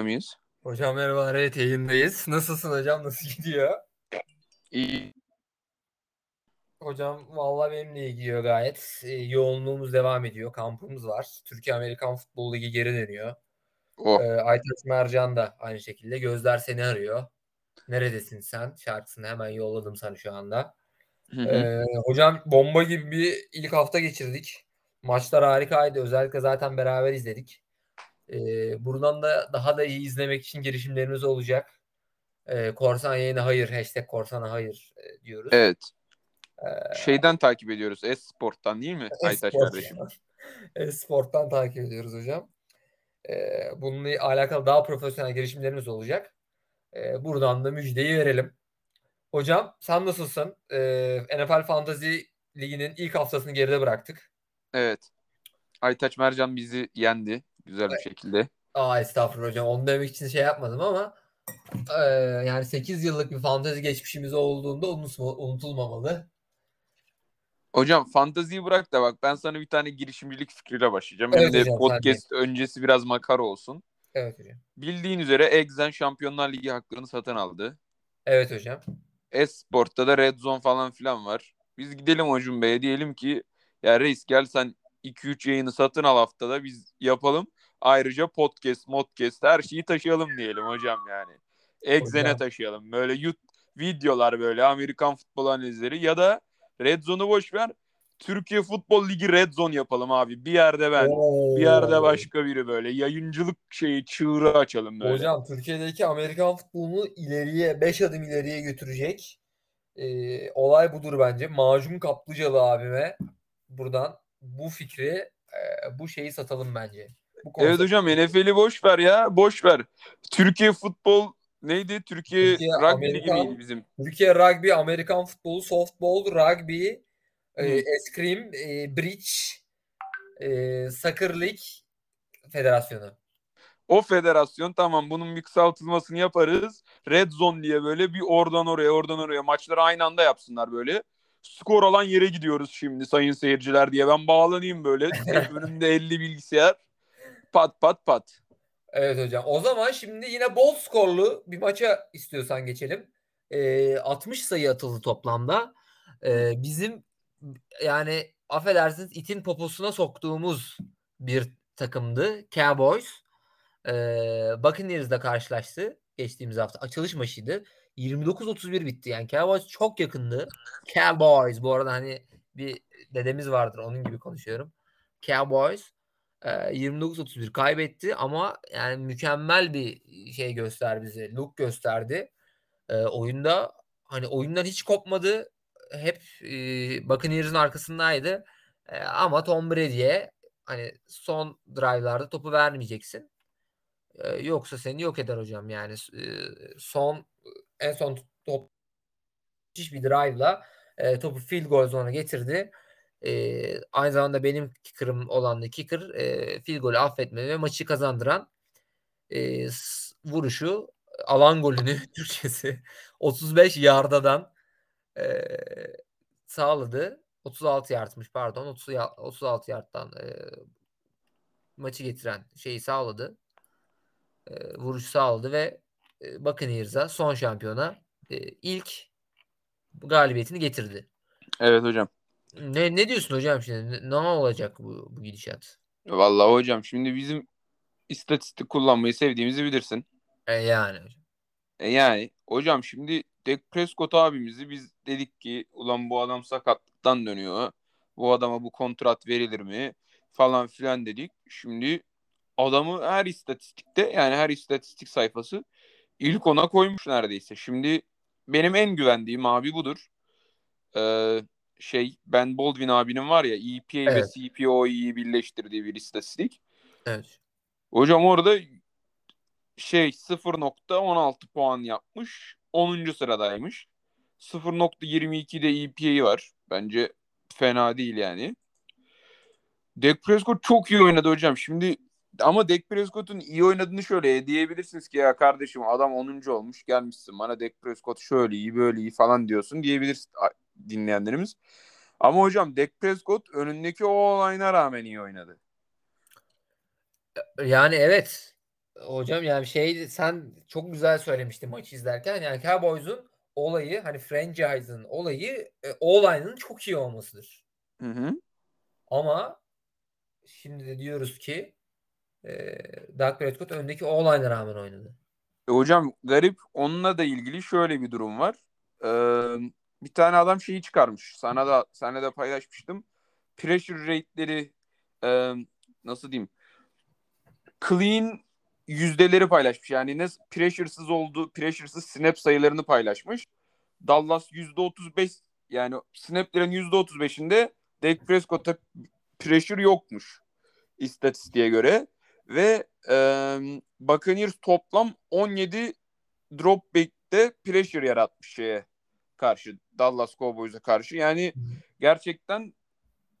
Kayıtta mıyız? Hocam merhabalar evet yayındayız. Nasılsın hocam? Nasıl gidiyor? İyi. Hocam vallahi benim de iyi gidiyor gayet. Ee, yoğunluğumuz devam ediyor. Kampımız var. Türkiye Amerikan Futbol Ligi geri dönüyor. Oh. Ee, Aytaç Mercan da aynı şekilde. Gözler seni arıyor. Neredesin sen? Şarkısını hemen yolladım sana şu anda. Hı hı. Ee, hocam bomba gibi bir ilk hafta geçirdik. Maçlar harikaydı. Özellikle zaten beraber izledik. Ee, buradan da daha da iyi izlemek için girişimlerimiz olacak. Ee, Korsan yayına hayır. Hashtag Korsan'a hayır e, diyoruz. Evet. Ee, Şeyden takip ediyoruz. Esport'tan değil mi? Kardeşim. Esport'tan takip ediyoruz hocam. Ee, bununla alakalı daha profesyonel girişimlerimiz olacak. Ee, buradan da müjdeyi verelim. Hocam sen nasılsın? Ee, NFL Fantasy Ligi'nin ilk haftasını geride bıraktık. Evet. Aytaç Mercan bizi yendi. Güzel bir şekilde. Aa estağfurullah hocam. Onu demek için şey yapmadım ama e, yani 8 yıllık bir fantezi geçmişimiz olduğunda unutulmamalı. Hocam fantaziyi bırak da bak ben sana bir tane girişimcilik fikriyle başlayacağım. Evet Hem de hocam, podcast öncesi biraz makara olsun. Evet hocam. Bildiğin üzere Exen Şampiyonlar Ligi haklarını satın aldı. Evet hocam. Esport'ta da Red Zone falan filan var. Biz gidelim Acun Bey'e diyelim ki ya reis gel sen 2-3 yayını satın al haftada biz yapalım. Ayrıca podcast, modcast her şeyi taşıyalım diyelim hocam yani. Exen'e taşıyalım. Böyle yut videolar böyle Amerikan futbol analizleri ya da Red Zone'u boş ver. Türkiye Futbol Ligi Red Zone yapalım abi. Bir yerde ben, bir yerde Oo. başka biri böyle. Yayıncılık şeyi çığırı açalım böyle. Hocam Türkiye'deki Amerikan futbolunu ileriye 5 adım ileriye götürecek e, olay budur bence. Macun Kaplıcalı abime buradan bu fikri e, bu şeyi satalım bence. Evet hocam NFL'i boş ver ya. Boş ver. Türkiye futbol neydi? Türkiye, Türkiye, Rugby Amerikan- Ligi miydi bizim? Türkiye rugby, Amerikan futbolu, softball, rugby, e, eskrim, e, bridge, e, soccer lig federasyonu. O federasyon tamam bunun bir kısaltılmasını yaparız. Red Zone diye böyle bir oradan oraya oradan oraya maçları aynı anda yapsınlar böyle. Skor alan yere gidiyoruz şimdi sayın seyirciler diye. Ben bağlanayım böyle. Önümde 50 bilgisayar. Pat pat pat. Evet hocam. O zaman şimdi yine bol skorlu bir maça istiyorsan geçelim. Ee, 60 sayı atıldı toplamda. Ee, bizim yani affedersiniz itin poposuna soktuğumuz bir takımdı. Cowboys. Ee, Buccaneers'la karşılaştı geçtiğimiz hafta. Açılış maçıydı. 29-31 bitti. Yani Cowboys çok yakındı. Cowboys bu arada hani bir dedemiz vardır onun gibi konuşuyorum. Cowboys e, 29-31 kaybetti ama yani mükemmel bir şey gösterdi bize. Look gösterdi. E, oyunda hani oyundan hiç kopmadı. Hep e, Buccaneers'ın arkasındaydı. E, ama Tom Brady'ye hani son drive'larda topu vermeyeceksin. E, yoksa seni yok eder hocam yani. E, son en son top müthiş bir drive'la e, topu field goal zone'a getirdi. E, aynı zamanda benim kicker'ım olan da kicker e, field golü affetmedi ve maçı kazandıran e, vuruşu alan golünü Türkçesi 35 yardadan e, sağladı. 36 yardmış pardon. 30, ya- 36 yardtan e, maçı getiren şeyi sağladı. E, vuruş sağladı ve e, Buccaneers'a son şampiyona e, ilk galibiyetini getirdi. Evet hocam. Ne ne diyorsun hocam şimdi? Ne, olacak bu, bu gidişat? Vallahi hocam şimdi bizim istatistik kullanmayı sevdiğimizi bilirsin. E yani hocam. E yani hocam şimdi Dak Prescott abimizi biz dedik ki ulan bu adam sakatlıktan dönüyor. Bu adama bu kontrat verilir mi? Falan filan dedik. Şimdi adamı her istatistikte yani her istatistik sayfası ilk ona koymuş neredeyse. Şimdi benim en güvendiğim abi budur. Ee, şey Ben Baldwin abinin var ya EPA ve Evet. CPO'yu birleştirdiği bir istatistik. Evet. Hocam orada şey 0.16 puan yapmış. 10. sıradaymış. 0.22'de EPA var. Bence fena değil yani. Dak Prescott çok iyi oynadı hocam. Şimdi ama Dak Prescott'un iyi oynadığını şöyle diyebilirsiniz ki ya kardeşim adam 10. olmuş gelmişsin bana Dak Prescott şöyle iyi böyle iyi falan diyorsun diyebilir dinleyenlerimiz. Ama hocam Dak Prescott önündeki o olayına rağmen iyi oynadı. Yani evet. Hocam yani şey sen çok güzel söylemiştin maçı izlerken yani Cowboys'un olayı hani franchise'ın olayı e, O-line'ın çok iyi olmasıdır. Hı hı. Ama şimdi de diyoruz ki e, Dak Prescott öndeki O-line'a rağmen oynadı. E, hocam garip onunla da ilgili şöyle bir durum var. Ee, bir tane adam şeyi çıkarmış. Sana da sana da paylaşmıştım. Pressure rate'leri e, nasıl diyeyim? Clean yüzdeleri paylaşmış. Yani ne pressure'sız olduğu, pressure'sız snap sayılarını paylaşmış. Dallas %35 yani snaplerin %35'inde Dak Prescott'a pressure yokmuş istatistiğe göre ve e, Buccaneers toplam 17 drop back'te pressure yaratmış şeye karşı Dallas Cowboys'a karşı. Yani gerçekten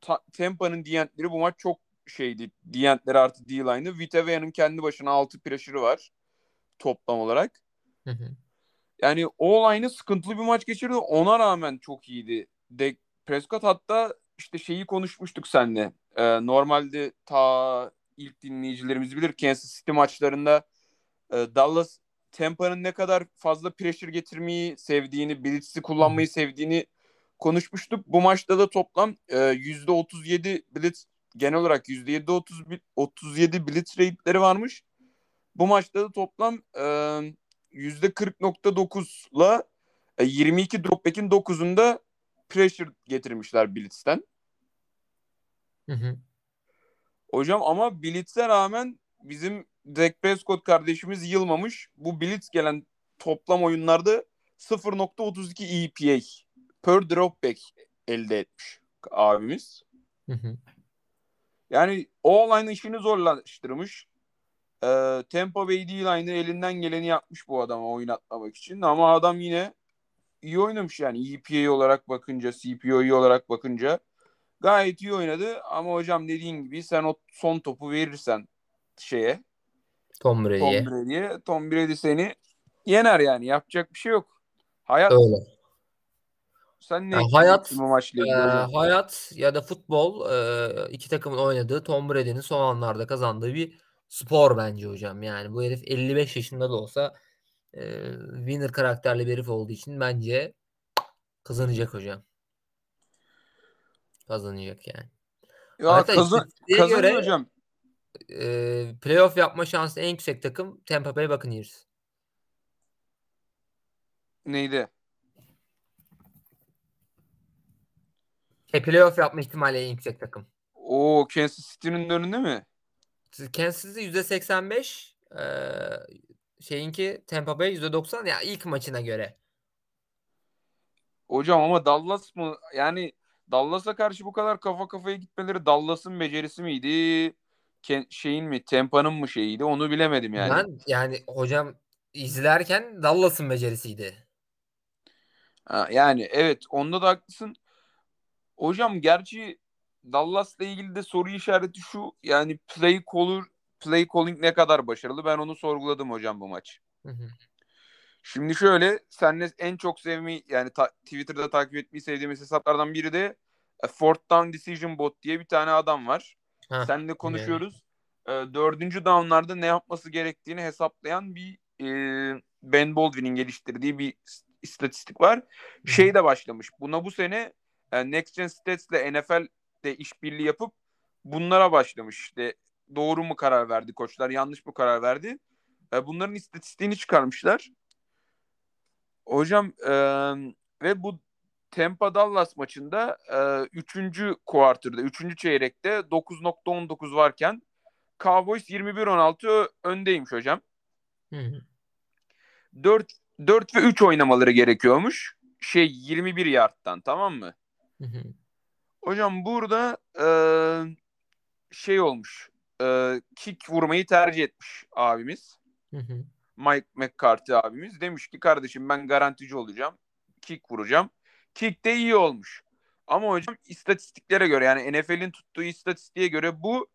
ta, Tampa'nın diyentleri bu maç çok şeydi. Diyentleri artı D-line'ı. Vitavea'nın kendi başına 6 pressure'ı var toplam olarak. Hı hı. Yani o line'ı sıkıntılı bir maç geçirdi. Ona rağmen çok iyiydi. De Prescott hatta işte şeyi konuşmuştuk seninle. Ee, normalde ta ilk dinleyicilerimiz bilir Kansas City maçlarında e, Dallas Tampa'nın ne kadar fazla pressure getirmeyi sevdiğini, blitz'i kullanmayı sevdiğini konuşmuştuk. Bu maçta da toplam e, %37 blitz genel olarak %7 30 37 blitz rate'leri varmış. Bu maçta da toplam e, %40.9'la e, 22 dropback'in 9'unda pressure getirmişler blitz'ten. Hı hı. Hocam ama blitz'e rağmen bizim Dak Prescott kardeşimiz yılmamış. Bu blitz gelen toplam oyunlarda 0.32 EPA per dropback elde etmiş abimiz. Hı hı. Yani o line işini zorlaştırmış. Ee, Tampa Bay D-line'ı elinden geleni yapmış bu adama oynatmamak için. Ama adam yine iyi oynamış yani EPA olarak bakınca, CPO'yu olarak bakınca gayet iyi oynadı. Ama hocam dediğin gibi sen o son topu verirsen şeye Tom Brady'ye. Tom Brady'ye. Tom Brady seni yener yani. Yapacak bir şey yok. Hayat. Öyle. Sen ne Ya hayat, bu maçla ilgili hocam? hayat ya da futbol e, iki takımın oynadığı Tom Brady'nin son anlarda kazandığı bir spor bence hocam. Yani bu herif 55 yaşında da olsa e, winner karakterli bir herif olduğu için bence kazanacak hocam. Kazanacak yani. Ya Hatta kazan kazanıyor göre hocam. E, playoff yapma şansı en yüksek takım Tampa Bay Buccaneers. Neydi? E, playoff yapma ihtimali en yüksek takım. O Kansas City'nin önünde mi? Kansas City %85 e, şeyinki Tampa Bay %90 ya ilk maçına göre. Hocam ama Dallas mı? Yani Dallas'a karşı bu kadar kafa kafaya gitmeleri Dallas'ın becerisi miydi? Şeyin mi? Tampa'nın mı şeyiydi? Onu bilemedim yani. Ben yani hocam izlerken Dallas'ın becerisiydi. Ha, yani evet onda da haklısın. Hocam gerçi Dallas'la ilgili de soru işareti şu. Yani play caller, play calling ne kadar başarılı? Ben onu sorguladım hocam bu maç. Hı hı. Şimdi şöyle senle en çok sevmeyi yani ta- Twitter'da takip etmeyi sevdiğimiz hesaplardan biri de e, Fourth Down Decision Bot diye bir tane adam var. Hah, Seninle konuşuyoruz. E, dördüncü downlarda ne yapması gerektiğini hesaplayan bir e, Ben Baldwin'in geliştirdiği bir istatistik var. Şey de başlamış. Buna bu sene e, Next Gen Stats'le NFL'de işbirliği yapıp bunlara başlamış. İşte doğru mu karar verdi koçlar, yanlış mı karar verdi? E, bunların istatistiğini çıkarmışlar. Hocam e, ve bu Tampa Dallas maçında 3. kuartırda, 3. çeyrekte 9.19 varken Cowboys 21-16 ö- öndeymiş hocam. Hı hı. 4 4 ve 3 oynamaları gerekiyormuş. Şey 21 yardtan tamam mı? Hı hı. Hocam burada e, şey olmuş. E, kick vurmayı tercih etmiş abimiz. Hı hı. Mike McCarthy abimiz demiş ki kardeşim ben garantici olacağım. Kick vuracağım. Kick de iyi olmuş. Ama hocam istatistiklere göre yani NFL'in tuttuğu istatistiğe göre bu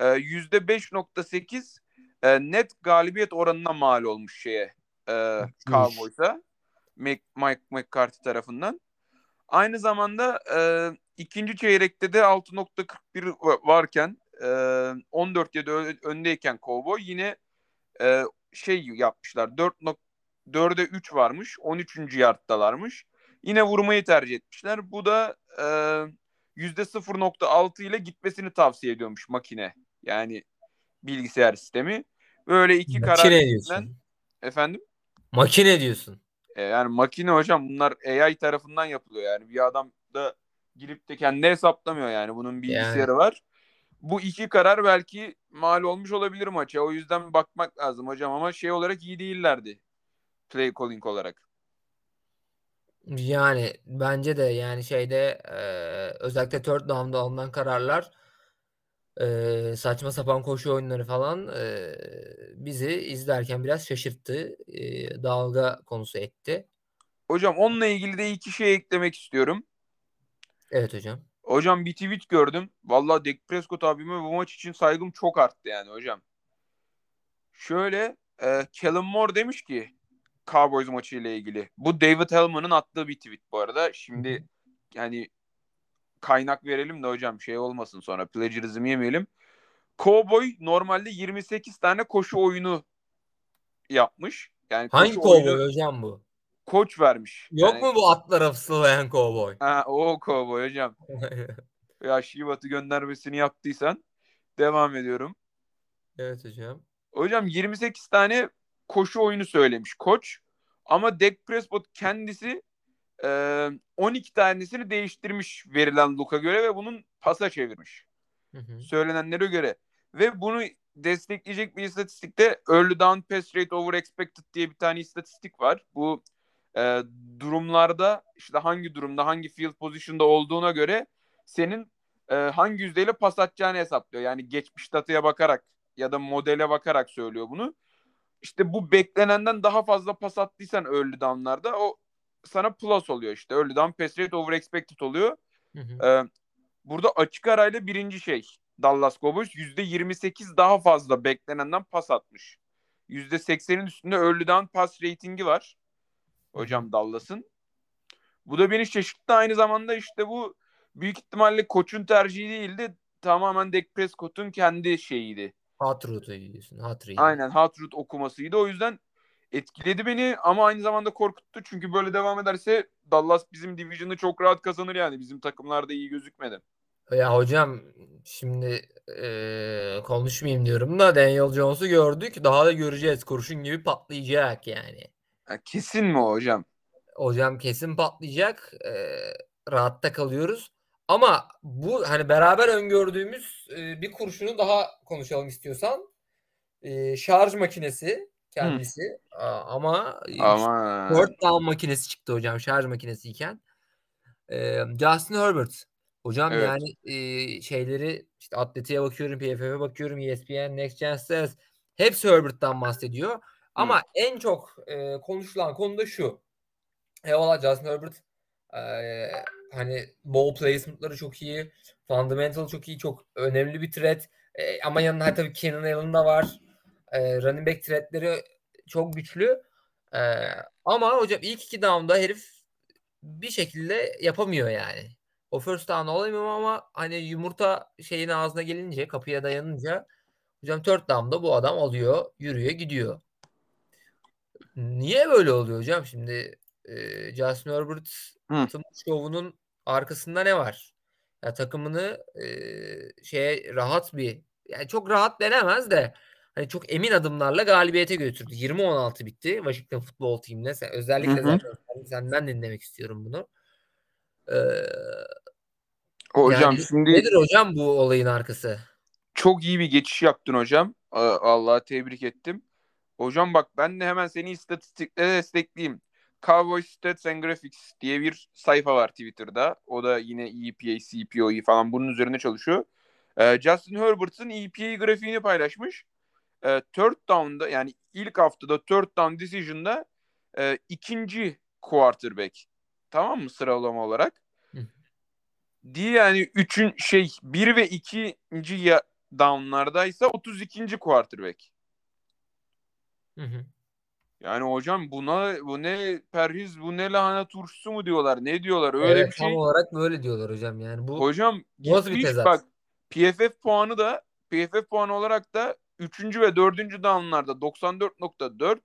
e, %5.8 e, net galibiyet oranına mal olmuş şeye e, Cowboys'a Mac- Mike McCarthy tarafından. Aynı zamanda e, ikinci çeyrekte de 6.41 va- varken e, 14-7 ö- öndeyken Cowboy yine e, şey yapmışlar. 4 4'e 3 varmış. 13. yardtalarmış. Yine vurmayı tercih etmişler. Bu da e, %0.6 ile gitmesini tavsiye ediyormuş makine. Yani bilgisayar sistemi. Böyle iki Makine karar diyorsun. efendim Makine diyorsun. e, yani makine hocam bunlar AI tarafından yapılıyor yani bir adam da girip de kendi hesaplamıyor yani bunun bilgisayarı Yani. var. Bu iki karar belki mal olmuş olabilir maça. O yüzden bakmak lazım hocam ama şey olarak iyi değillerdi. Play calling olarak. Yani bence de yani şeyde e, özellikle third down'da alınan kararlar e, saçma sapan koşu oyunları falan e, bizi izlerken biraz şaşırttı. E, dalga konusu etti. Hocam onunla ilgili de iki şey eklemek istiyorum. Evet hocam. Hocam bir tweet gördüm. Vallahi Dak Prescott abime bu maç için saygım çok arttı yani hocam. Şöyle e, Kellen Moore demiş ki Cowboys maçı ile ilgili. Bu David Hellman'ın attığı bir tweet bu arada. Şimdi yani kaynak verelim de hocam şey olmasın sonra plagiarizm yemeyelim. Cowboy normalde 28 tane koşu oyunu yapmış. Yani Hangi kovboy oyunu hocam bu? koç vermiş. Yok Yani- mu bu atlara fısıldayan kovboy? Ha, o Cowboy hocam. Ya Şivat'ı göndermesini yaptıysan devam ediyorum. evet hocam. Hocam 28 tane koşu oyunu söylemiş koç. Ama Dak Prescott kendisi e, 12 tanesini değiştirmiş verilen Luka göre ve bunun pasa çevirmiş. Hı hı. Söylenenlere göre. Ve bunu destekleyecek bir istatistikte early down pass rate over expected diye bir tane istatistik var. Bu e, durumlarda işte hangi durumda hangi field position'da olduğuna göre senin e, hangi yüzdeyle pas atacağını hesaplıyor. Yani geçmiş dataya bakarak ya da modele bakarak söylüyor bunu. İşte bu beklenenden daha fazla pas attıysan early down'larda o sana plus oluyor işte. Early down pass rate over expected oluyor. Hı hı. Ee, burada açık arayla birinci şey Dallas Cowboys %28 daha fazla beklenenden pas atmış. %80'in üstünde early down pass ratingi var. Hocam Dallas'ın. Bu da beni şaşırttı. Aynı zamanda işte bu büyük ihtimalle koçun tercihi değildi. Tamamen Dak Prescott'un kendi şeyiydi. Hat route diyorsun. Hat read. Aynen hot route okumasıydı. O yüzden etkiledi beni ama aynı zamanda korkuttu. Çünkü böyle devam ederse Dallas bizim division'ı çok rahat kazanır yani. Bizim takımlarda iyi gözükmedi. Ya hocam şimdi eee, konuşmayayım diyorum da Daniel Jones'u gördük. Daha da göreceğiz. Kurşun gibi patlayacak yani. Ha, kesin mi hocam? Hocam kesin patlayacak. Eee, rahatta kalıyoruz. Ama bu hani beraber öngördüğümüz e, bir kurşunu daha konuşalım istiyorsan. E, şarj makinesi kendisi. Aa, ama e, Ama Third down makinesi çıktı hocam şarj makinesiyken. Ee, Justin Herbert. Hocam Evet. yani e, şeyleri işte Atleti'ye bakıyorum, PFF'e bakıyorum, E ESPN, Next Gen Stats. Hepsi Herbert'tan bahsediyor. Ama en çok e, konuşulan konu da şu. Eyvallah Justin Herbert e, hani ball placement'ları çok iyi. Fundamental çok iyi. Çok önemli bir threat. E, ama yanında tabii Keenan Allen da var. E, running back threatleri çok güçlü. E, ama hocam ilk iki down'da herif bir şekilde yapamıyor yani. O first down olamıyor ama hani yumurta şeyin ağzına gelince kapıya dayanınca hocam third down'da bu adam alıyor, yürüyor, gidiyor. Niye böyle oluyor hocam? Şimdi e, Justin Herbert'ın şovunun arkasında ne var? Ya takımını e, şeye rahat bir yani çok rahat denemez de hani çok emin adımlarla galibiyete götürdü. 20-16 bitti Washington Football Team'le. Sen, özellikle Hı hı. zaten sen- senden dinlemek istiyorum bunu. Ee, hocam yani şimdi nedir hocam bu olayın arkası? çok iyi bir geçiş yaptın hocam. Allah'a tebrik ettim. Hocam bak ben de hemen seni istatistikle destekleyeyim. Cowboy Stats and Graphics diye bir sayfa var Twitter'da. O da yine EPA, CPOE falan bunun üzerine çalışıyor. Ee, Justin Herbert'ın EPA grafiğini paylaşmış. Ee, third down'da yani ilk haftada third down decision'da e, ikinci quarterback. Tamam mı sıralama olarak? Diye yani üçün şey bir ve ikinci ya down'lardaysa 32. quarterback. Hı hı. Yani hocam buna bu ne perhiz bu ne lahana turşusu mu diyorlar ne diyorlar öyle Evet, bir şey. tam olarak böyle diyorlar hocam yani bu Hocam nasıl bir gitmiş tezat? bak PFF puanı da PFF puanı olarak da 3. ve 4. down'larda 94.4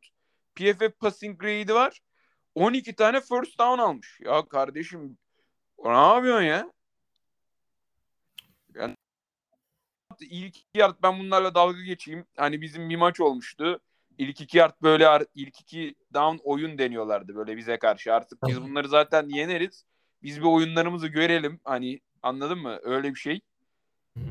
PFF passing grade'i var. 12 tane first down almış. Ya kardeşim ne yapıyorsun ya? Yani ilk yard ben bunlarla dalga geçeyim. Hani bizim bir maç olmuştu. İlk iki yard böyle ilk iki down oyun deniyorlardı böyle bize karşı. Artık biz bunları zaten yeneriz. Biz bir oyunlarımızı görelim. Hani anladın mı? Öyle bir şey. Hı.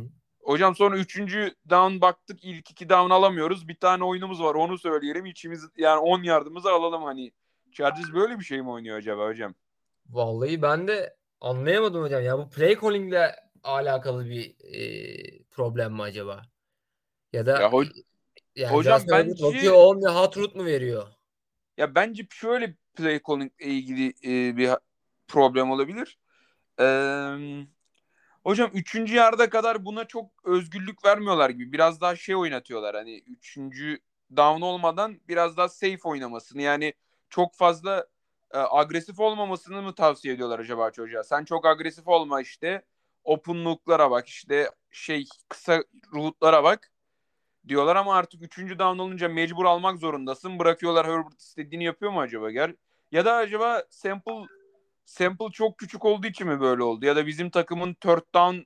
Hocam sonra üçüncü down baktık ilk iki down alamıyoruz. Bir tane oyunumuz var onu söyleyelim. İçimiz yani 10 yardımızı alalım hani. Chargers böyle bir şey mi oynuyor acaba hocam? Vallahi ben de anlayamadım hocam. Ya bu play calling ile alakalı bir e, problem mi acaba? Ya da ya ho- yani hocam bence bakıyor 10 ya hot root mu veriyor? Ya bence şöyle play calling ile ilgili e, bir problem olabilir. Eee Hocam 3. yarda kadar buna çok özgürlük vermiyorlar gibi. Biraz daha şey oynatıyorlar. Hani 3. down olmadan biraz daha safe oynamasını. Yani çok fazla e, agresif olmamasını mı tavsiye ediyorlar acaba çocuğa? Sen çok agresif olma işte. Open look'lara bak işte şey kısa route'lara bak diyorlar ama artık 3. down olunca mecbur almak zorundasın. Bırakıyorlar Herbert istediğini yapıyor mu acaba? Gel ya da acaba sample sample çok küçük olduğu için mi böyle oldu? Ya da bizim takımın third down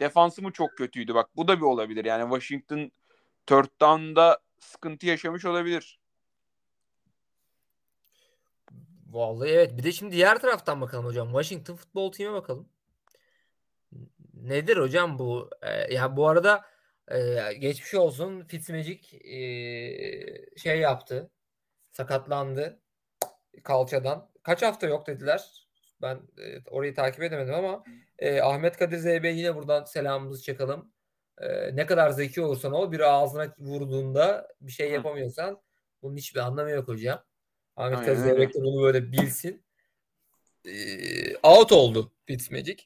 defansı mı çok kötüydü? Bak bu da bir olabilir. Yani Washington third down'da sıkıntı yaşamış olabilir. Vallahi evet. Bir de şimdi diğer taraftan bakalım hocam. Washington futbol team'e bakalım. Nedir hocam bu? Ee, yani bu arada e, geçmiş olsun Fitzmagic e, şey yaptı. Sakatlandı kalçadan. Kaç hafta yok dediler. Ben e, orayı takip edemedim ama e, Ahmet Kadir ZB yine buradan selamımızı çakalım. E, ne kadar zeki olursan ol bir ağzına vurduğunda bir şey yapamıyorsan bunun hiçbir anlamı yok hocam. Ahmet Kadir Zeybek de bunu böyle bilsin. E, out oldu Fitzmagic.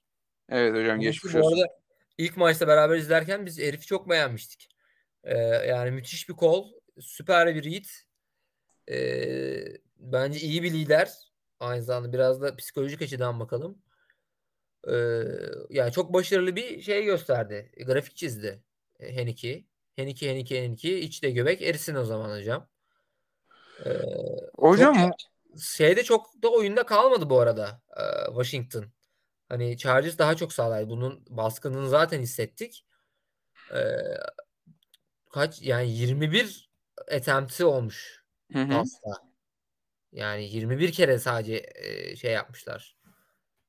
Evet hocam geçmiş olsun. Bu arada ilk maçta beraber izlerken biz Elif'i çok beğenmiştik. E, yani müthiş bir kol. Süper bir read. E, bence iyi bir lider. Aynı zamanda biraz da psikolojik açıdan bakalım. Ee, yani çok başarılı bir şey gösterdi. Grafik çizdi. Heniki. Heniki, Heniki, Heniki. İçte göbek erisin o zaman hocam. Ee, hocam çok, şeyde çok da oyunda kalmadı bu arada e, Washington. Hani Chargers daha çok sağlaydı. Bunun baskınını zaten hissettik. Ee, kaç yani 21 attempt'i olmuş hı hı. pasta. Yani 21 kere sadece e, şey yapmışlar.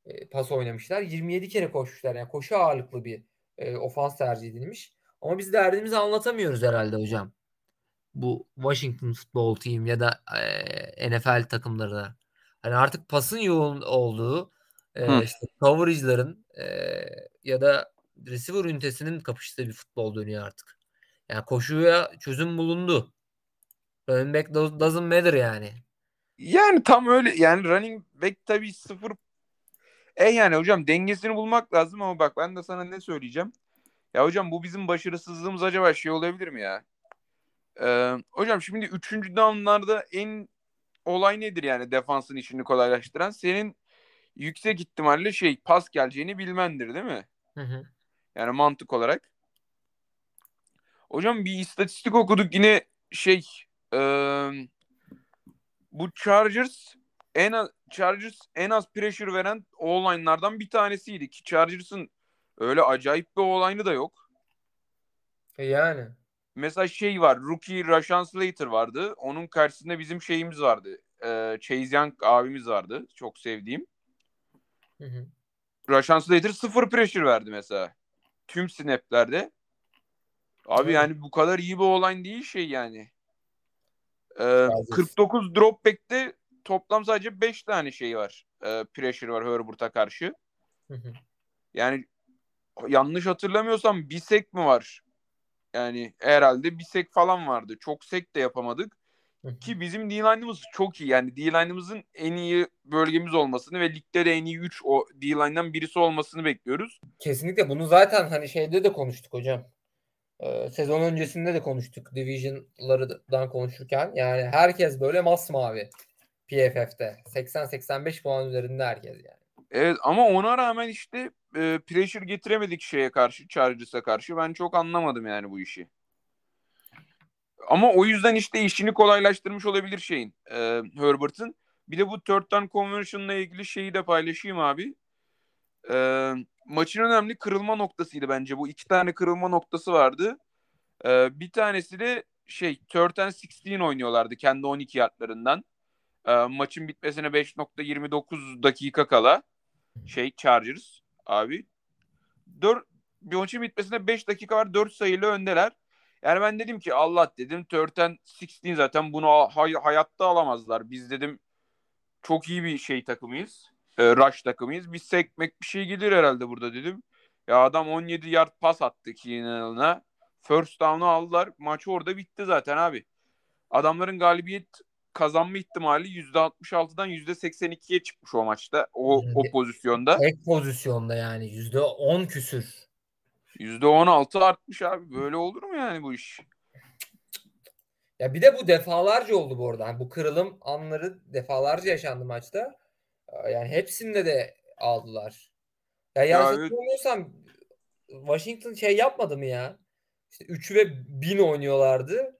E, pas oynamışlar. 27 kere koşmuşlar. Yani koşu ağırlıklı bir e, ofans tercih edilmiş. Ama biz derdimizi anlatamıyoruz herhalde hocam. Bu Washington Football Team ya da e, NFL takımlarına. Hani artık pasın yoğun olduğu e, işte coverage'ların e, ya da receiver ünitesinin kapıştığı bir futbol dönüyor artık. Yani koşuya çözüm bulundu. Running back doesn't matter yani. Yani tam öyle yani running back tabii sıfır e yani hocam dengesini bulmak lazım ama bak ben de sana ne söyleyeceğim. Ya hocam bu bizim başarısızlığımız acaba şey olabilir mi ya? Ee, hocam şimdi üçüncü downlarda en olay nedir yani defansın işini kolaylaştıran? Senin yüksek ihtimalle şey pas geleceğini bilmendir değil mi? Hı hı. Yani mantık olarak. Hocam bir istatistik okuduk yine şey e, bu Chargers en az Chargers en az pressure veren online'lardan bir tanesiydi ki Chargers'ın öyle acayip bir online'ı da yok. E yani. Mesela şey var. Rookie Rashan Slater vardı. Onun karşısında bizim şeyimiz vardı. Ee, Chase Young abimiz vardı. Çok sevdiğim. Hı hı. Rashan Slater sıfır pressure verdi mesela. Tüm snaplerde. Abi evet. yani bu kadar iyi bir online değil şey yani. Ee, 49 dropback'te toplam sadece 5 tane şey var. Ee, pressure var Herbert'a karşı. Yani yanlış hatırlamıyorsam bir sek mi var? Yani herhalde bir sek falan vardı. Çok sek de yapamadık. Ki bizim D-line'ımız çok iyi. Yani D-line'ımızın en iyi bölgemiz olmasını ve ligde de en iyi 3 o D-line'dan birisi olmasını bekliyoruz. Kesinlikle bunu zaten hani şeyde de konuştuk hocam. Ee, sezon öncesinde de konuştuk Division'lardan konuşurken. Yani herkes böyle masmavi PFF'de. 80-85 puan üzerinde herkes yani. Evet ama ona rağmen işte e, pressure getiremedik şeye karşı, Chargers'a karşı. Ben çok anlamadım yani bu işi. Ama o yüzden işte işini kolaylaştırmış olabilir şeyin e, Herbert'ın. Bir de bu third down conversion'la ilgili şeyi de paylaşayım abi. E, maçın önemli kırılma noktasıydı bence. Bu iki tane kırılma noktası vardı. E, bir tanesi de şey third and 16 oynuyorlardı kendi 12 yardlarından. E, maçın bitmesine 5.29 dakika kala şey Chargers abi. 4 bir maçın bitmesine 5 dakika var 4 sayılı öndeler. Yani ben dedim ki Allah dedim Törten 16 zaten bunu hay- hayatta alamazlar. Biz dedim çok iyi bir şey takımıyız. E, rush takımıyız. Biz sekmek bir şey gelir herhalde burada dedim. Ya adam 17 yard pas attı Keenan'a. First down'u aldılar. Maç orada bitti zaten abi. Adamların galibiyet kazanma ihtimali %66'dan %82'ye çıkmış o maçta. O, o pozisyonda. Tek pozisyonda yani %10 küsür. %16 artmış abi. Böyle olur mu yani bu iş? Ya bir de bu defalarca oldu bu arada. Yani bu kırılım anları defalarca yaşandı maçta. Yani hepsinde de aldılar. Ya yanlış hatırlamıyorsam Washington şey yapmadı mı ya? İşte 3 ve 1000 oynuyorlardı.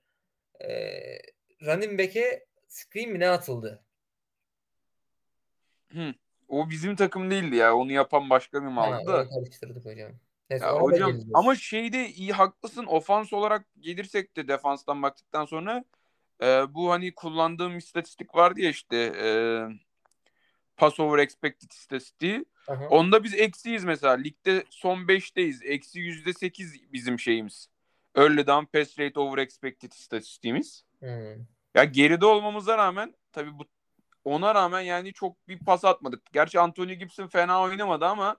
Ee, running back'e screen mi ne atıldı? Hı. O bizim takım değildi ya. Onu yapan başka bir maldı da. karıştırdık hocam. Ya hocam ama şeyde iyi haklısın. Ofans olarak gelirsek de defanstan baktıktan sonra e, bu hani kullandığım istatistik vardı ya işte e, pass over expected istatistiği. Aha. Onda biz eksiyiz mesela. Ligde son 5'teyiz. Eksi %8 bizim şeyimiz. Early down pass rate over expected istatistiğimiz. Hmm. Ya geride olmamıza rağmen tabii bu ona rağmen yani çok bir pas atmadık. Gerçi Anthony Gibson fena oynamadı ama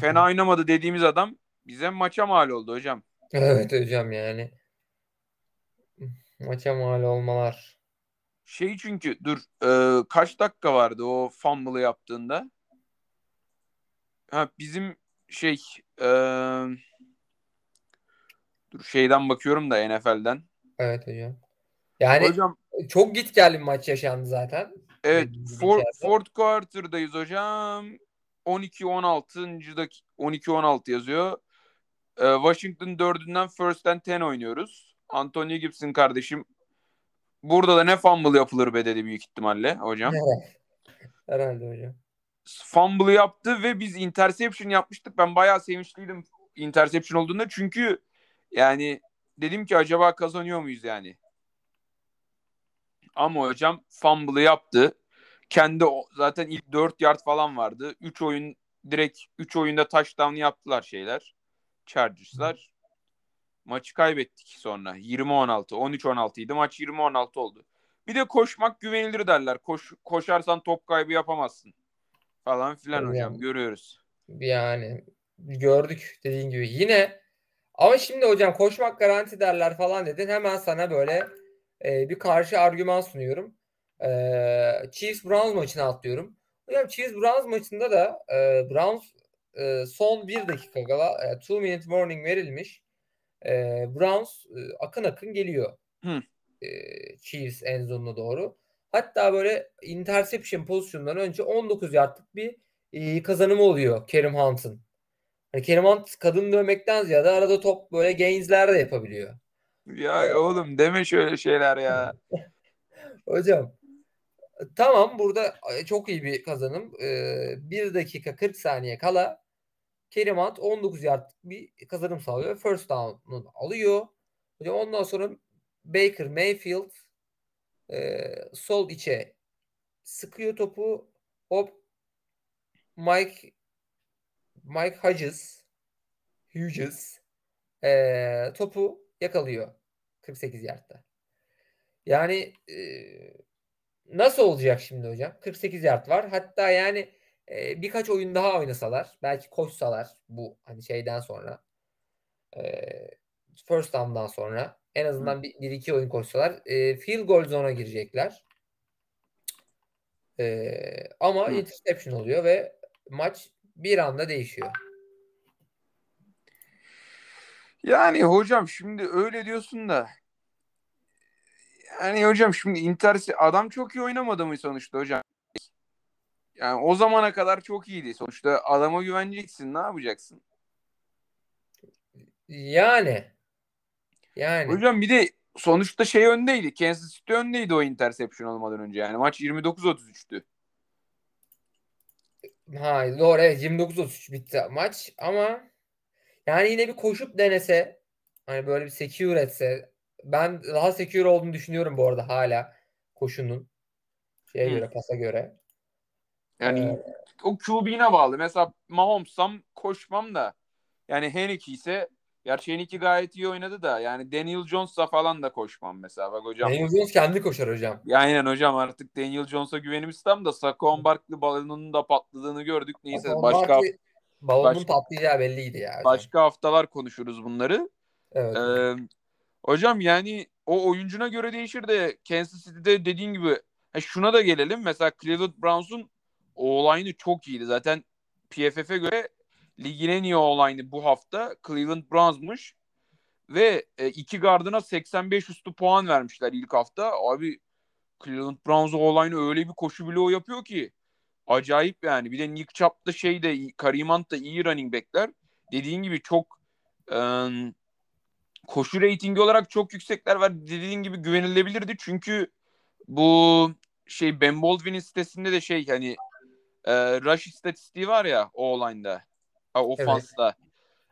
fena oynamadı dediğimiz adam bize maça mal oldu hocam. Evet hocam yani. Maça mal olmalar. Şey çünkü dur e, kaç dakika vardı o fumble'ı yaptığında? Ha bizim şey e, dur şeyden bakıyorum da NFL'den. Evet hocam. Yani hocam, çok git geldi bir maç yaşandı zaten. Evet. For, fourth quarter'dayız hocam. 12-16. dakika 12-16 yazıyor. Ee, Washington 4'ünden first and 10 oynuyoruz. Anthony Gibson kardeşim burada da ne fumble yapılır be dedi büyük ihtimalle hocam. Herhalde hocam. Fumble yaptı ve biz interception yapmıştık. Ben bayağı sevinçliydim interception olduğunda. Çünkü yani dedim ki acaba kazanıyor muyuz yani? Ama hocam fumble'ı yaptı. Kendi zaten ilk 4 yard falan vardı. 3 oyun direkt 3 oyunda touchdown yaptılar şeyler. Chargers'lar. Maçı kaybettik sonra. 20-16. 13-16 idi. Maç 20-16 oldu. Bir de koşmak güvenilir derler. Koş, koşarsan top kaybı yapamazsın. Falan filan yani, hocam. Görüyoruz. Yani gördük dediğin gibi. Yine ama şimdi hocam koşmak garanti derler falan dedin. Hemen sana böyle e, bir karşı argüman sunuyorum. E, Chiefs Browns maçını atlıyorum. Hocam Chiefs Browns maçında da e, Browns e, son bir dakika kala e, two minute warning verilmiş. E, Browns e, akın akın geliyor. Hı. E, Chiefs en zonuna doğru. Hatta böyle interception pozisyonundan önce 19 yardlık bir e, kazanımı oluyor Kerim Hunt'ın. Hani Kerim Hunt kadın dövmekten ziyade arada top böyle gains'ler de yapabiliyor. Ya oğlum deme şöyle şeyler ya. Hocam tamam burada e, çok iyi bir kazanım. Ee, 1 dakika 40 saniye kala Kerim Hunt 19 yard bir kazanım sağlıyor. First down'unu alıyor. Ondan sonra Baker Mayfield e, sol içe sıkıyor topu. Hop Mike Mike Hodges Hughes e, topu yakalıyor 48 yardta. Yani e, nasıl olacak şimdi hocam? 48 yard var. Hatta yani e, birkaç oyun daha oynasalar, belki koşsalar bu hani şeyden sonra e, first down'dan sonra en azından bir, bir iki oyun koşsalar e, field goal zone'a girecekler. E, ama Hı. interception oluyor ve maç bir anda değişiyor. Yani hocam şimdi öyle diyorsun da yani hocam şimdi Inter adam çok iyi oynamadı mı sonuçta hocam? Yani o zamana kadar çok iyiydi. Sonuçta adama güveneceksin. Ne yapacaksın? Yani. Yani. Hocam bir de sonuçta şey öndeydi. Kansas City öndeydi o interception olmadan önce. Yani maç 29-33'tü. Ha doğru evet 29-33 bitti maç ama yani yine bir koşup denese hani böyle bir secure etse ben daha secure olduğunu düşünüyorum bu arada hala koşunun şeye Hı. göre pasa göre. Yani Ee, o QB'ne bağlı. Mesela Mahomes'sam koşmam da. Yani Heneke ise gerçi Heneke gayet iyi oynadı da yani Daniel Jones'la falan da koşmam mesela. Bak hocam. Daniel Jones kendi koşar hocam. Ya Aynen hocam artık Daniel Jones'a güvenimiz tam da Saquon Barkley balonunun da patladığını gördük. Neyse Hasan başka Barkley balonun başka- patlayacağı belliydi ya hocam. başka haftalar konuşuruz bunları. Evet. Ee, hocam yani o oyuncuna göre değişir de Kansas City'de dediğin gibi ha, şuna da gelelim. Mesela Cleveland Browns'un o çok iyiydi. Zaten PFF'e göre ligin en iyi o bu hafta Cleveland Browns'muş. Ve e, iki gardına 85 üstü puan vermişler ilk hafta. Abi Cleveland Browns o öyle bir koşu bloğu yapıyor ki acayip yani. Bir de Nick Chubb da şey de Kareem Hunt da iyi running backler. Dediğin gibi çok e, koşu reytingi olarak çok yüksekler var. Dediğin gibi güvenilebilirdi. Çünkü bu şey Ben Baldwin'in sitesinde de şey hani e, rush istatistiği var ya o olayında. Ofansta.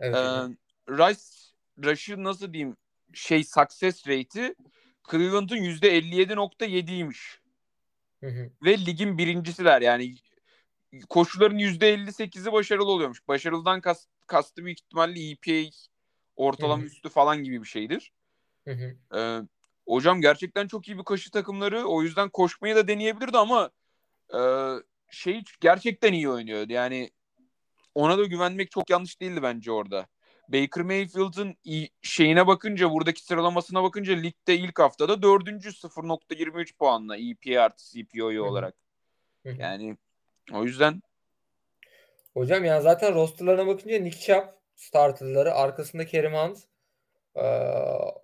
evet E, hocam. rush rush'ı nasıl diyeyim şey success rate'i Cleveland'ın %57.7'ymiş. Hı hı. Ve ligin birincisiler yani koşuların %58'i başarılı oluyormuş. Başarılıdan kas, kastı büyük ihtimalle EPA ortalama üstü falan gibi bir şeydir. Ee, hocam gerçekten çok iyi bir koşu takımları. O yüzden koşmayı da deneyebilirdi ama e, şey gerçekten iyi oynuyordu. Yani ona da güvenmek çok yanlış değildi bence orada. Baker Mayfield'ın şeyine bakınca buradaki sıralamasına bakınca ligde ilk haftada dördüncü 0.23 puanla EPA artı CPO'yu olarak. Yani o yüzden Hocam yani zaten rosterlarına bakınca Nick Chubb starterları arkasında Kerim Hunt ee,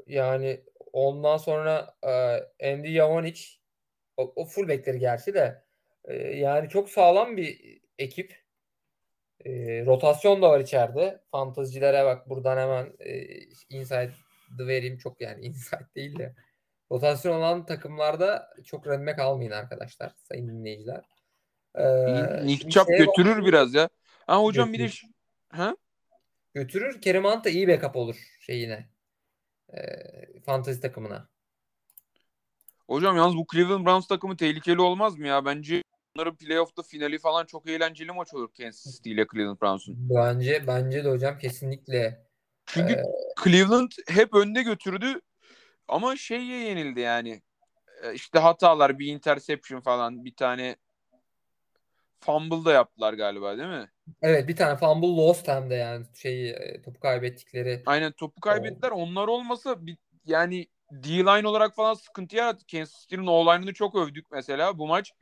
yani ondan sonra e, Andy Yavonic o, o fullbackleri gerçi de Ee, yani çok sağlam bir ekip. Ee, rotasyon da var içeride. Fantazicilere bak buradan hemen e, inside'ı vereyim çok yani insight değil de rotasyon olan takımlarda çok renme kalmayın arkadaşlar sayın dinleyiciler. Ee, Nick şimdi Chubb şeye götürür bakıyorum. biraz ya. Ha hocam bir de Götürür. ha? Götürür. Kerim Hunt da iyi backup olur şeyine. E, fantasy takımına. Hocam yalnız bu Cleveland Browns takımı tehlikeli olmaz mı ya? Bence onların playoff'ta finali falan çok eğlenceli maç olur Kansas City ile Cleveland Browns'un. Bence bence de hocam kesinlikle Çünkü Ee, Cleveland hep önde götürdü ama şeye yenildi yani. Ee, İşte hatalar, bir interception falan, bir tane fumble da yaptılar galiba değil mi? Evet bir tane fumble lost hem de yani şeyi e, topu kaybettikleri. Aynen topu kaybettiler. Onlar olmasa bir, yani D-line olarak falan sıkıntı yarattı. Kansas City'nin O-line'ını çok övdük mesela. Bu maç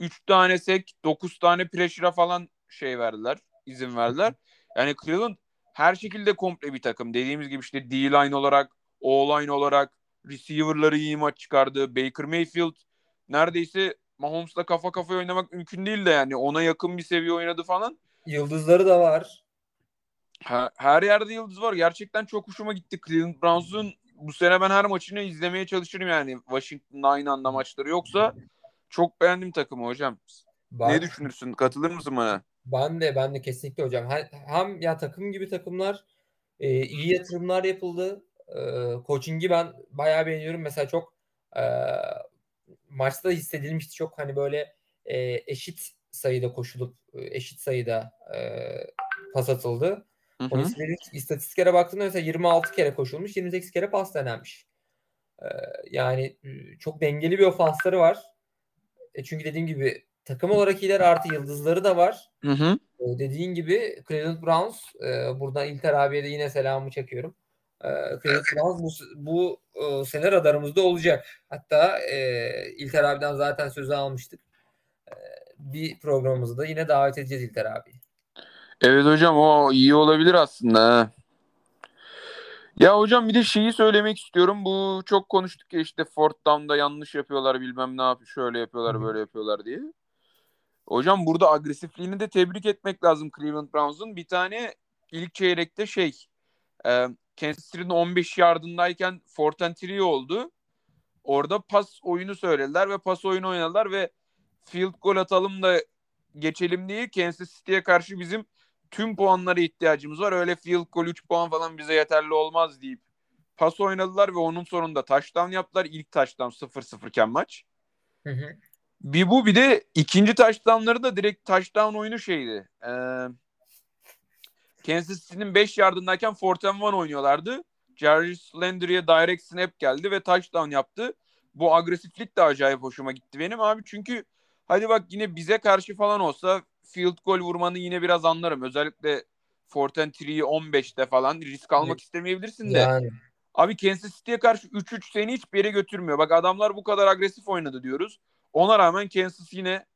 3 tane sek, 9 tane pressure'a falan şey verdiler, izin verdiler. Yani Cleveland her şekilde komple bir takım. Dediğimiz gibi işte D-line olarak, O-line olarak receiver'ları iyi maç çıkardı. Baker Mayfield neredeyse Mahomes'la kafa kafaya oynamak mümkün değil de yani ona yakın bir seviye oynadı falan. Yıldızları da var. Her, her yerde yıldız var. Gerçekten çok hoşuma gitti. Cleveland Browns'un bu sene ben her maçını izlemeye çalışırım yani. Washington'da aynı anda maçları yoksa çok beğendim takımı hocam. Ben, Ne düşünürsün? Katılır mısın bana? ben de ben de kesinlikle hocam. Hem, hem ya takım gibi takımlar e, iyi yatırımlar yapıldı. E, coaching'i ben bayağı beğeniyorum. Mesela çok e, maçta hissedilmişti çok hani böyle e, eşit sayıda koşulup e, eşit sayıda e, pas atıldı. Hı hı. istatistik- istatistiklere baktığında mesela 26 kere koşulmuş, 28 kere pas denenmiş. Ee, yani e, çok dengeli bir ofansları var. E çünkü dediğim gibi takım olarak iyiler artı yıldızları da var. Hı hı. E, dediğin gibi Cleveland Browns e, buradan İlter abiye de yine selamımı çekiyorum. E, Cleveland Browns bu, bu e, sene radarımızda olacak. Hatta e, İlter abiden zaten sözü almıştık. Bir programımızı da yine davet edeceğiz İlter abi. Evet hocam o iyi olabilir aslında. Ya hocam bir de şeyi söylemek istiyorum. Bu çok konuştuk ya işte fourth down'da yanlış yapıyorlar bilmem ne yapıyor. Şöyle yapıyorlar böyle yapıyorlar diye. Hocam burada agresifliğini de tebrik etmek lazım Cleveland Browns'un. Bir tane ilk çeyrekte şey e, Kansas City'nin 15 yardındayken Fortentry oldu. Orada pas oyunu söylediler ve pas oyunu oynadılar ve field goal atalım da geçelim diye Kansas City'ye karşı bizim tüm puanlara ihtiyacımız var. Öyle field goal 3 puan falan bize yeterli olmaz deyip pas oynadılar ve onun sonunda touchdown yaptılar. İlk touchdown 0-0 iken maç. Hı hı. Bir bu bir de ikinci touchdownları da direkt touchdown oyunu şeydi. Ee, Kansas City'nin 5 yardındayken fourth and one oynuyorlardı. Jarvis Landry'e direct snap geldi ve touchdown yaptı. Bu agresiflik de acayip hoşuma gitti benim abi. Çünkü hadi bak yine bize karşı falan olsa field goal vurmanı yine biraz anlarım. Özellikle three'yi 15'te falan risk almak istemeyebilirsin de. Yani Abi Kansas City'ye karşı 3-3 seni hiçbir yere götürmüyor. Bak adamlar bu kadar agresif oynadı diyoruz. Ona rağmen Kansas yine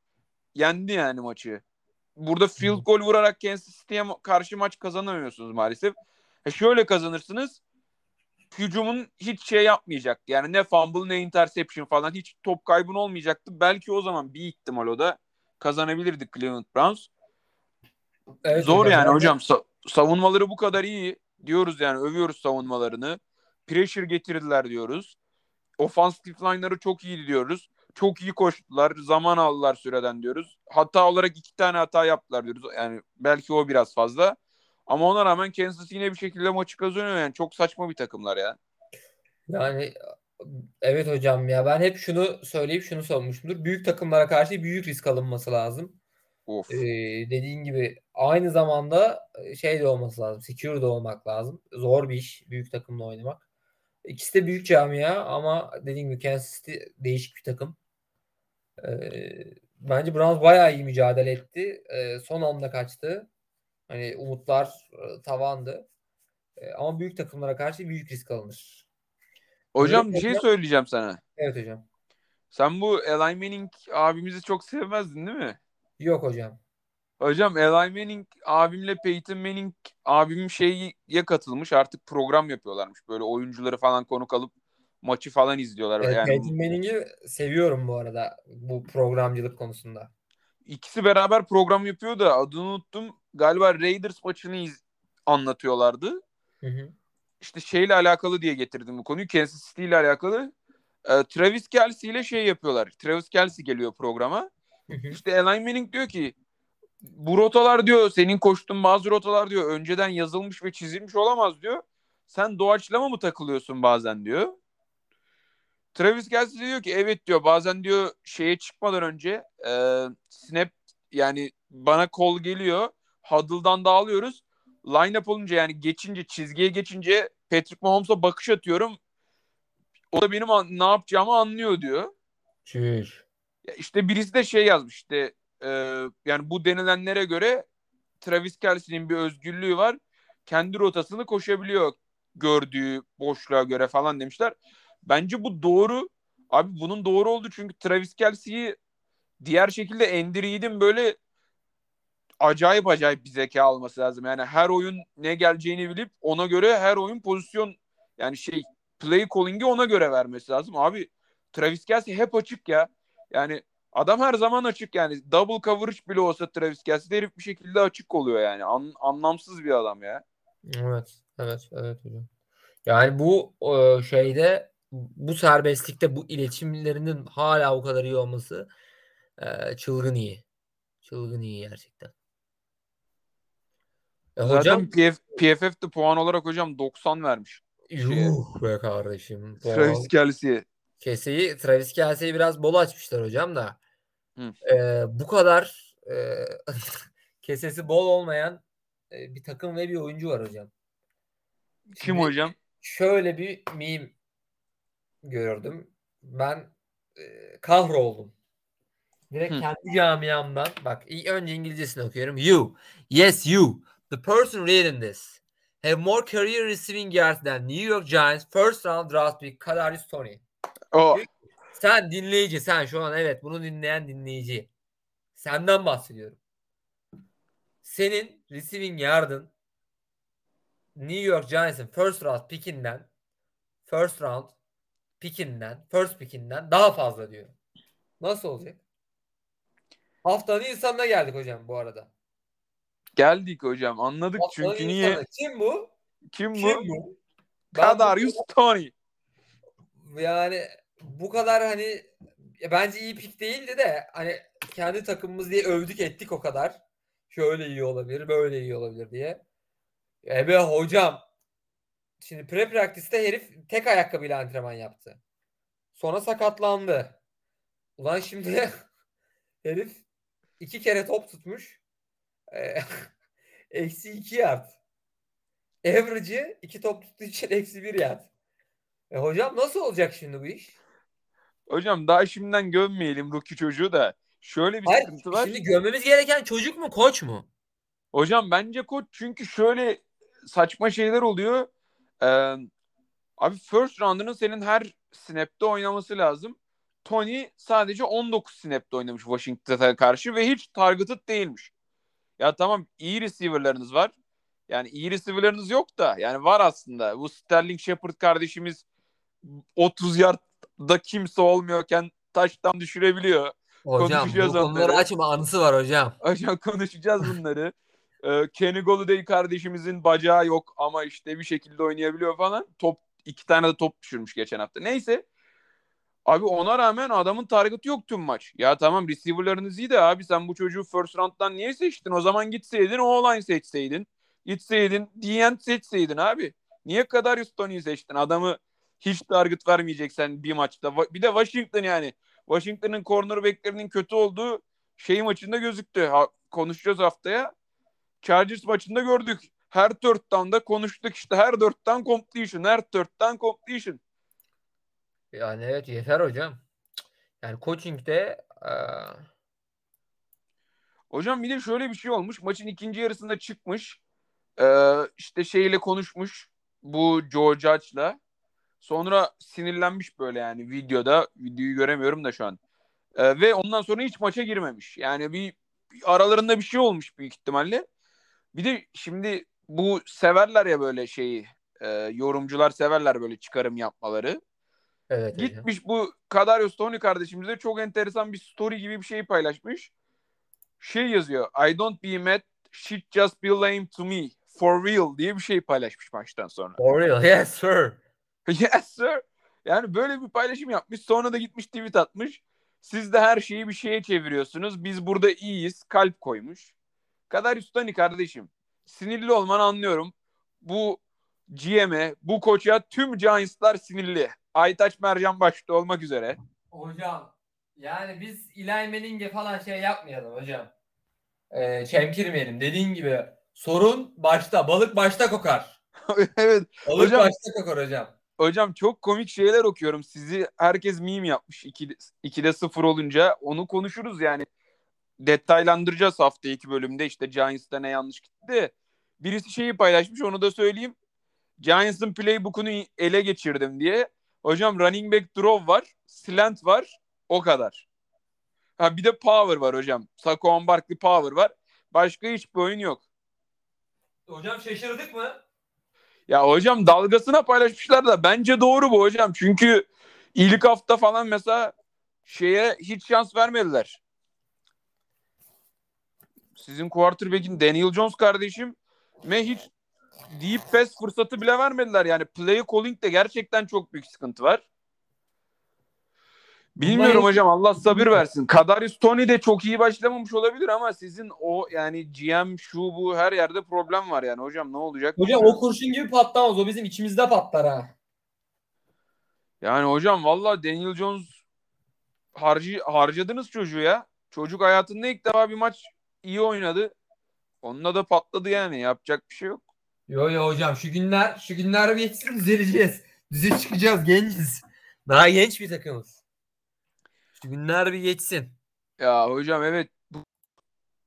yendi yani maçı. Burada field goal vurarak Kansas City'ye karşı maç kazanamıyorsunuz maalesef. E şöyle kazanırsınız. Hücumun hiç şey yapmayacak. Yani ne fumble ne interception falan hiç top kaybın olmayacaktı. Belki o zaman bir ihtimal o da kazanabilirdik Cleveland Browns. evet Zor hocam. yani hocam. Sa- savunmaları bu kadar iyi diyoruz yani övüyoruz savunmalarını. Pressure getirdiler diyoruz. Offensive line'ları çok iyi diyoruz. Çok iyi koştular. Zaman aldılar süreden diyoruz. Hata olarak iki tane hata yaptılar diyoruz. Yani belki o biraz fazla. Ama ona rağmen Kansas yine bir şekilde maçı kazanıyor yani. Çok saçma bir takımlar ya. Yani evet hocam ya ben hep şunu söyleyip şunu sormuşumdur. Büyük takımlara karşı büyük risk alınması lazım. Of. Ee, dediğin gibi aynı zamanda şey de olması lazım. Secure de olmak lazım. Zor bir iş büyük takımla oynamak. İkisi de büyük camia ama dediğim gibi Kansas City değişik bir takım. Ee, bence Browns bayağı iyi mücadele etti. Ee, son anda kaçtı. Hani umutlar e, tavandı. Ee, ama büyük takımlara karşı büyük risk alınır. Hocam bir şey söyleyeceğim sana. Evet hocam. Sen bu Eli Manning abimizi çok sevmezdin değil mi? Yok hocam. Hocam Eli Manning abimle Peyton Manning abim şeye katılmış. Artık program yapıyorlarmış. Böyle oyuncuları falan konuk alıp maçı falan izliyorlar. Evet, yani Peyton Manning'i seviyorum bu arada bu programcılık konusunda. İkisi beraber program yapıyor da adını unuttum. Galiba Raiders maçını iz- anlatıyorlardı. Hı hı. İşte şeyle alakalı diye getirdim bu konuyu. Kansas City ile alakalı. Ee, Travis Kelsey ile şey yapıyorlar. Travis Kelsey geliyor programa. Hı hı. İşte Eli Manning diyor ki bu rotalar diyor senin koştuğun bazı rotalar diyor önceden yazılmış ve çizilmiş olamaz diyor. Sen doğaçlama mı takılıyorsun bazen diyor. Travis Kelsey diyor ki evet diyor bazen diyor şeye çıkmadan önce e, snap yani bana kol geliyor. Huddle'dan dağılıyoruz. Line up olunca yani geçince çizgiye geçince Patrick Mahomes'a bakış atıyorum. O da benim ne yapacağımı anlıyor diyor. Çüş. Ya işte birisi de şey yazmış işte e, yani bu denilenlere göre Travis Kelsey'nin bir özgürlüğü var. Kendi rotasını koşabiliyor gördüğü boşluğa göre falan demişler. Bence bu doğru. Abi bunun doğru oldu çünkü Travis Kelsey'yi diğer şekilde Andy Reid'in böyle acayip acayip bir zeka alması lazım. Yani her oyun ne geleceğini bilip ona göre her oyun pozisyon yani şey play calling'i ona göre vermesi lazım. Abi Travis Kelsey hep açık ya. Yani adam her zaman açık yani. Double coverage bile olsa Travis Kelsey herif bir şekilde açık oluyor yani. An- anlamsız bir adam ya. Evet, evet, evet hocam. Yani bu e, şeyde bu serbestlikte bu iletişimlerinin hala o kadar iyi olması e, çılgın iyi. Çılgın iyi gerçekten. E, Zaten hocam PF, PFF'de puan olarak hocam 90 vermiş. yuh be kardeşim. Travis Puan- Kelsey'ye. Keseyi Travis Kelsey'i biraz bol açmışlar hocam da. Hı. E, bu kadar e, kesesi bol olmayan e, bir takım ve bir oyuncu var hocam. Kim Şimdi- hocam? şöyle bir meme gördüm. Ben e, kahroldum. Direkt Hı. kendi camiamdan bak önce İngilizcesini okuyorum. You. Yes you. The person reading this have more career receiving yards than New York Giants first round draft pick Kadarius Toney. O Sen dinleyici sen şu an evet bunu dinleyen dinleyici. Senden bahsediyorum. Senin receiving yardın New York Giants'ın first round pickinden first round pickinden first pickinden daha fazla diyor. Nasıl olacak? Haftanın insanına geldik hocam bu arada. geldik hocam anladık Haftanın çünkü niye? insanı. Kim bu? Kim bu? Kim bu? Ben Kadarius Tony. yani bu kadar hani bence iyi pik değildi de hani kendi takımımız diye övdük ettik o kadar. Şöyle iyi olabilir, böyle iyi olabilir diye. Ebe hocam şimdi pre practice'te herif tek ayakkabıyla antrenman yaptı. Sonra sakatlandı. Ulan şimdi herif iki kere top tutmuş. Ee, Eksi iki yard. Average'ı iki top tuttuğu için eksi bir yard. E hocam nasıl olacak şimdi bu iş? Hocam daha şimdiden gömmeyelim rookie çocuğu da. Şöyle bir Hayır, sıkıntı var. şimdi gömmemiz gereken çocuk mu koç mu? Hocam bence koç çünkü şöyle saçma şeyler oluyor. Ee, abi first round'ının senin her snap'te oynaması lazım. Tony sadece 19 snap'te oynamış Washington'a karşı ve hiç targeted değilmiş. Ya tamam iyi receiver'larınız var. Yani iyi receiver'larınız yok da yani var aslında. Bu Sterling Shepard kardeşimiz 30 yardda kimse olmuyorken taştan düşürebiliyor. Hocam bu konuları onları. açma anısı var hocam. Hocam konuşacağız bunları. Ee, Kenny Golladay kardeşimizin bacağı yok ama işte bir şekilde oynayabiliyor falan. Top iki tane de top düşürmüş geçen hafta. Neyse. Abi ona rağmen adamın target'ı yok tüm maç. Ya tamam receiver'larınız iyi de abi sen bu çocuğu first round'dan niye seçtin? O zaman gitseydin o-line seçseydin. Gitseydin D-end seçseydin abi. Niye kadar Tony'yi seçtin? Adamı hiç target vermeyeceksen bir maçta. Bir de Washington yani. Washington'ın cornerback'lerinin kötü olduğu şey maçında gözüktü. Ha, konuşacağız haftaya. Chargers maçında gördük. Her third down'da konuştuk işte. Her down completion. Her down completion. Yani evet yeter hocam. Yani coaching'de eee, Hocam bir de şöyle bir şey olmuş. Maçın ikinci yarısında çıkmış. Ee, işte şeyle konuşmuş. Bu Joe Judge'la. Sonra sinirlenmiş böyle yani videoda. Videoyu göremiyorum da şu an. Ee, ve ondan sonra hiç maça girmemiş. Yani bir, bir aralarında bir şey olmuş büyük ihtimalle. Bir de şimdi bu severler ya böyle şeyi. e, yorumcular severler böyle çıkarım yapmaları. evet. Gitmiş bu Kadarius Tony kardeşimiz de çok enteresan bir story gibi bir şey paylaşmış. Şey yazıyor. I don't be mad. Shit just be lame to me. For real diye bir şey paylaşmış maçtan sonra. For real, yes sir. yes sir. Yani böyle bir paylaşım yapmış. Sonra da gitmiş tweet atmış. Siz de her şeyi bir şeye çeviriyorsunuz. Biz burada iyiyiz. Kalp koymuş. Kadarius Tony kardeşim. Sinirli olmanı anlıyorum. Bu GM'e, bu koça tüm Giants'lar sinirli. Aytaç Mercan başta olmak üzere. Hocam yani biz Eli Manning'e falan şey yapmayalım hocam. Ee, çemkirmeyelim. Dediğin gibi sorun başta. Balık başta kokar. evet. Balık Hocam- başta kokar hocam. Hocam çok komik şeyler okuyorum. Sizi herkes meme yapmış. 2'de, 2'de 0 olunca onu konuşuruz yani. Detaylandıracağız hafta iki bölümde. İşte Giants'ta ne yanlış gitti. Birisi şeyi paylaşmış onu da söyleyeyim. Giants'ın playbook'unu ele geçirdim diye. Hocam running back draw var. Slant var. O kadar. Ha bir de power var hocam. Saquon Barkley power var. Başka hiçbir oyun yok. Hocam şaşırdık mı? Ya hocam dalgasına paylaşmışlar da bence doğru bu hocam. Çünkü ilk hafta falan mesela şeye hiç şans vermediler. Sizin quarterback'in Daniel Jones kardeşim me hiç deep pass fırsatı bile vermediler. Yani play calling'de gerçekten çok büyük sıkıntı var. Bilmiyorum Bunlar- hocam Allah sabır versin. Kadarius Tony de çok iyi başlamamış olabilir ama sizin o yani GM şu bu her yerde problem var yani hocam ne olacak? Hocam o kurşun gibi patlamaz. O bizim içimizde patlar ha. Yani hocam valla Daniel Jones harcı, harcadınız çocuğu ya. Çocuk hayatında ilk defa bir maç iyi oynadı. Onunla da patladı yani. Yapacak bir şey yok. Yo yo hocam şu günler şu günler bir geçsin düzeleceğiz. Düze çıkacağız genciz. Daha genç bir takımız. Şu günler bir geçsin. Ya hocam evet bu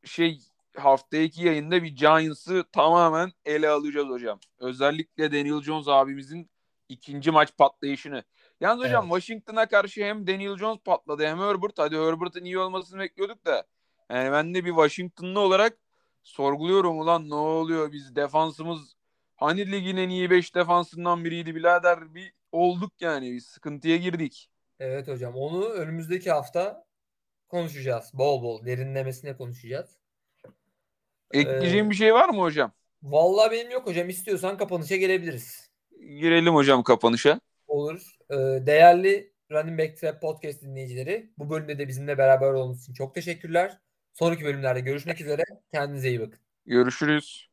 şey hafta iki yayında bir Giants'ı tamamen ele alacağız hocam. Özellikle Daniel Jones abimizin ikinci maç patlayışını. Yalnız hocam Evet. Washington'a karşı hem Daniel Jones patladı hem Herbert. Hadi Herbert'ın iyi olmasını bekliyorduk da. Yani ben de bir Washington'lı olarak sorguluyorum ulan ne oluyor biz defansımız hani ligin en iyi 5 defansından biriydi birader bir olduk yani bir sıkıntıya girdik. Evet hocam onu önümüzdeki hafta konuşacağız. Bol bol derinlemesine konuşacağız. Ekleyeceğim Ee, bir şey var mı hocam? Vallahi benim yok hocam. İstiyorsan kapanışa gelebiliriz. girelim hocam kapanışa. Olur. Ee, değerli Running Back Trap Podcast dinleyicileri bu bölümde de bizimle beraber olduğunuz için çok teşekkürler. Sonraki bölümlerde görüşmek üzere. Kendinize iyi bakın. Görüşürüz.